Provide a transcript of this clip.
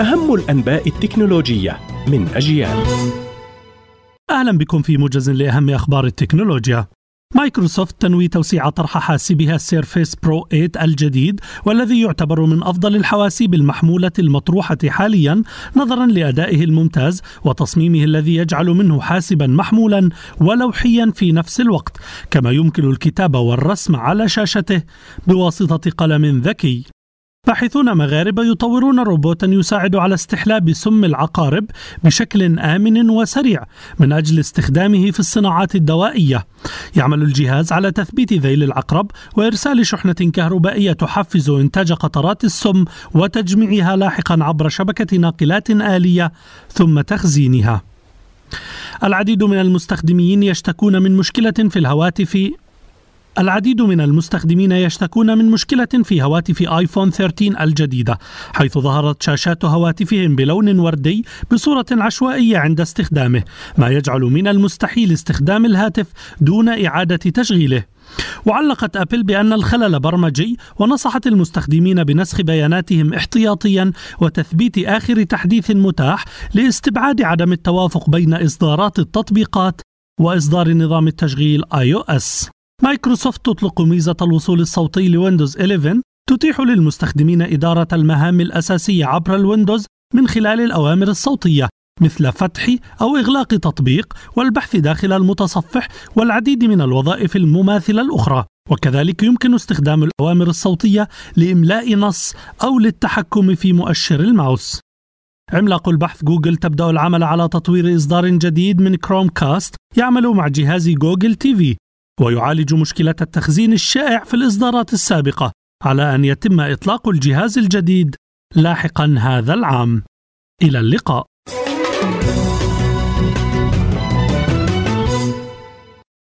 أهم الأنباء التكنولوجية من أجيال. أهلا بكم في موجز لأهم أخبار التكنولوجيا. مايكروسوفت تنوي توسيع طرح حاسبها Surface Pro 8 الجديد والذي يعتبر من أفضل الحواسيب المحمولة المطروحة حاليا نظرا لأدائه الممتاز وتصميمه الذي يجعل منه حاسبا محمولا ولوحيا في نفس الوقت كما يمكن الكتابه والرسم على شاشته بواسطة قلم ذكي. باحثون مغاربة يطورون روبوتا يساعد على استحلاب سم العقارب بشكل آمن وسريع من أجل استخدامه في الصناعات الدوائية. يعمل الجهاز على تثبيت ذيل العقرب وإرسال شحنة كهربائية تحفز إنتاج قطرات السم وتجميعها لاحقا عبر شبكة ناقلات آلية ثم تخزينها. العديد من المستخدمين يشتكون من مشكلة في الهواتف العديد من المستخدمين يشتكون من مشكلة في هواتف آيفون 13 الجديدة، حيث ظهرت شاشات هواتفهم بلون وردي بصورة عشوائية عند استخدامه، ما يجعل من المستحيل استخدام الهاتف دون إعادة تشغيله. وعلقت أبل بأن الخلل برمجي ونصحت المستخدمين بنسخ بياناتهم احتياطيا وتثبيت آخر تحديث متاح لاستبعاد عدم التوافق بين إصدارات التطبيقات وإصدار نظام التشغيل iOS. مايكروسوفت تطلق ميزة الوصول الصوتي ل Windows 11 تتيح للمستخدمين إدارة المهام الأساسية عبر ال Windows من خلال الأوامر الصوتية مثل فتح أو إغلاق تطبيق والبحث داخل المتصفح والعديد من الوظائف المماثلة الأخرى. وكذلك يمكن استخدام الأوامر الصوتية لإملاء نص أو للتحكم في مؤشر الماوس. عملاق البحث جوجل تبدأ العمل على تطوير إصدار جديد من Chromecast يعمل مع جهاز Google TV. ويعالج مشكلة التخزين الشائع في الإصدارات السابقة على أن يتم إطلاق الجهاز الجديد لاحقا هذا العام. إلى اللقاء.